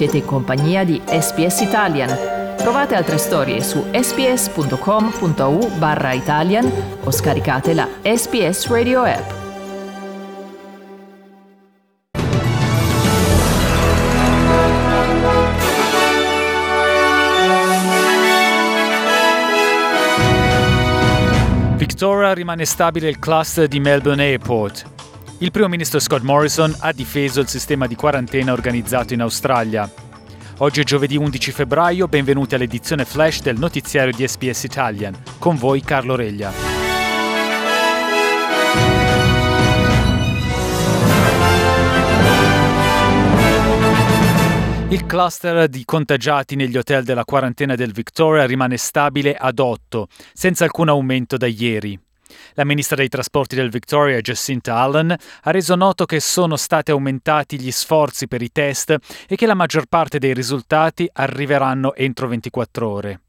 Siete in compagnia di SPS Italian. Trovate altre storie su sps.com.au barra Italian o scaricate la SPS Radio app. Victoria rimane stabile il cluster di Melbourne Airport. Il primo ministro Scott Morrison ha difeso il sistema di quarantena organizzato in Australia. Oggi è giovedì 11 febbraio, benvenuti all'edizione flash del notiziario di SPS Italian. Con voi Carlo Reglia. Il cluster di contagiati negli hotel della quarantena del Victoria rimane stabile ad 8, senza alcun aumento da ieri. La ministra dei trasporti del Victoria, Jacinta Allen, ha reso noto che sono stati aumentati gli sforzi per i test e che la maggior parte dei risultati arriveranno entro 24 ore.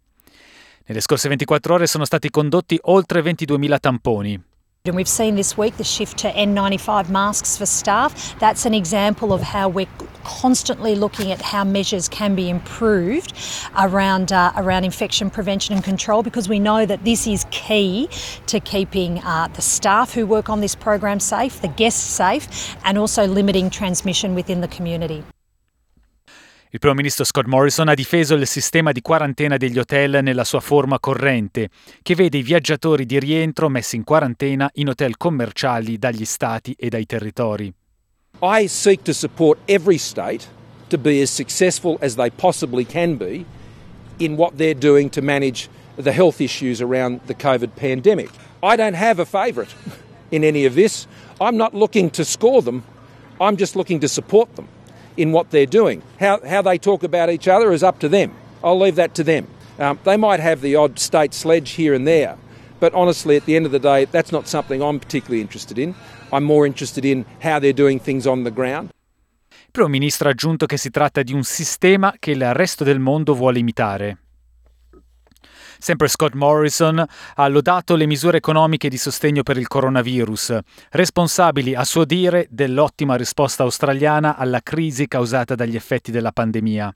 Nelle scorse 24 ore sono stati condotti oltre 22.000 tamponi. And we've seen this week the shift to N95 masks for staff. That's an example of how we're constantly looking at how measures can be improved around uh, around infection prevention and control because we know that this is key to keeping uh, the staff who work on this program safe, the guests safe, and also limiting transmission within the community. Il primo ministro Scott Morrison ha difeso il sistema di quarantena degli hotel nella sua forma corrente, che vede i viaggiatori di rientro messi in quarantena in hotel commerciali dagli stati e dai territori. I seek to support every state to be as successful as they possibly can be in what they're doing to manage the health issues around the COVID pandemic. I don't have a favourite in any of this. I'm not looking to score them, I'm just looking to support them. In what they're doing. How, how they talk about each other is up to them. I'll leave that to them. Um, they might have the odd state sledge here and there, but honestly, at the end of the day, that's not something I'm particularly interested in. I'm more interested in how they're doing things on the ground. Il Primo Ministro ha aggiunto che si tratta di un sistema che il resto del mondo vuole imitare. Sempre Scott Morrison ha lodato le misure economiche di sostegno per il coronavirus, responsabili a suo dire dell'ottima risposta australiana alla crisi causata dagli effetti della pandemia.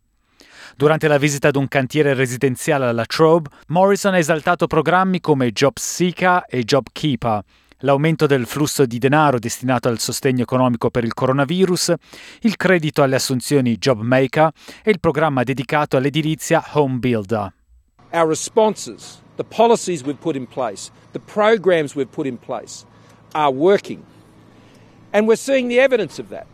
Durante la visita ad un cantiere residenziale alla Trobe, Morrison ha esaltato programmi come Job Seeker e Job Keeper, l'aumento del flusso di denaro destinato al sostegno economico per il coronavirus, il credito alle assunzioni Job Maker e il programma dedicato all'edilizia Home Builder. Our responses, the policies we've put in place, the programs we've put in place are working. And we're seeing the evidence of that.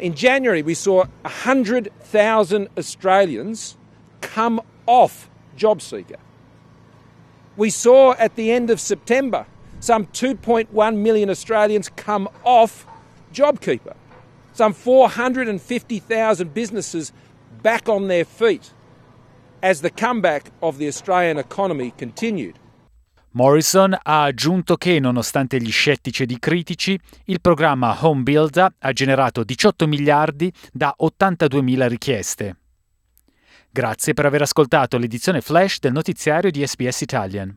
In January, we saw 100,000 Australians come off JobSeeker. We saw at the end of September some 2.1 million Australians come off JobKeeper. Some 450,000 businesses back on their feet as the comeback of the Australian economy continued. Morrison ha aggiunto che, nonostante gli scettici ed i critici, il programma Home Builder ha generato 18 miliardi da 82.000 richieste. Grazie per aver ascoltato l'edizione flash del notiziario di SBS Italian.